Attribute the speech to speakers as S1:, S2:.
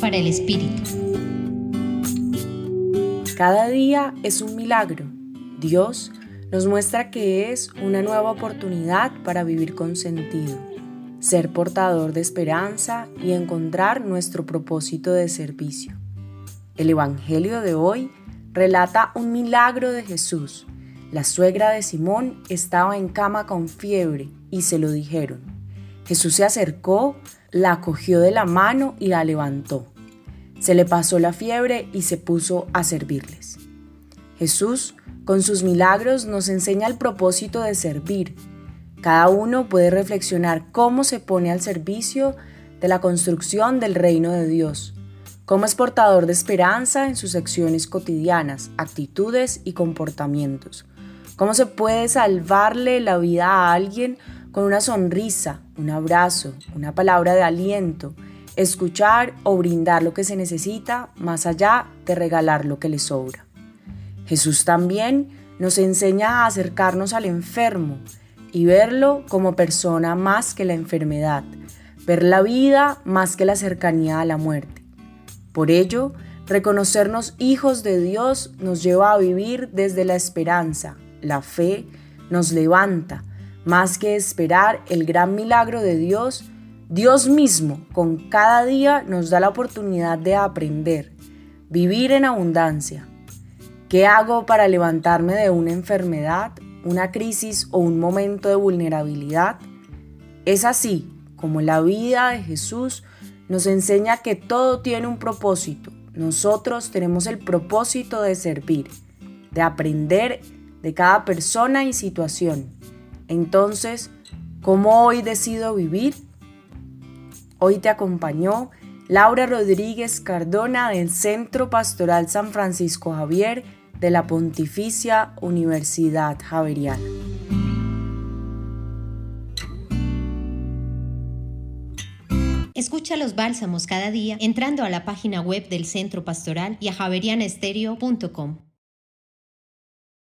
S1: Para el Espíritu.
S2: Cada día es un milagro. Dios nos muestra que es una nueva oportunidad para vivir con sentido, ser portador de esperanza y encontrar nuestro propósito de servicio. El Evangelio de hoy relata un milagro de Jesús. La suegra de Simón estaba en cama con fiebre y se lo dijeron. Jesús se acercó, la cogió de la mano y la levantó. Se le pasó la fiebre y se puso a servirles. Jesús, con sus milagros, nos enseña el propósito de servir. Cada uno puede reflexionar cómo se pone al servicio de la construcción del reino de Dios, cómo es portador de esperanza en sus acciones cotidianas, actitudes y comportamientos, cómo se puede salvarle la vida a alguien con una sonrisa, un abrazo, una palabra de aliento, escuchar o brindar lo que se necesita más allá de regalar lo que le sobra. Jesús también nos enseña a acercarnos al enfermo y verlo como persona más que la enfermedad, ver la vida más que la cercanía a la muerte. Por ello, reconocernos hijos de Dios nos lleva a vivir desde la esperanza, la fe nos levanta, más que esperar el gran milagro de Dios, Dios mismo con cada día nos da la oportunidad de aprender, vivir en abundancia. ¿Qué hago para levantarme de una enfermedad, una crisis o un momento de vulnerabilidad? Es así como la vida de Jesús nos enseña que todo tiene un propósito. Nosotros tenemos el propósito de servir, de aprender de cada persona y situación. Entonces, ¿cómo hoy decido vivir? Hoy te acompañó Laura Rodríguez Cardona del Centro Pastoral San Francisco Javier de la Pontificia Universidad Javeriana.
S1: Escucha los bálsamos cada día entrando a la página web del Centro Pastoral y a javerianestereo.com.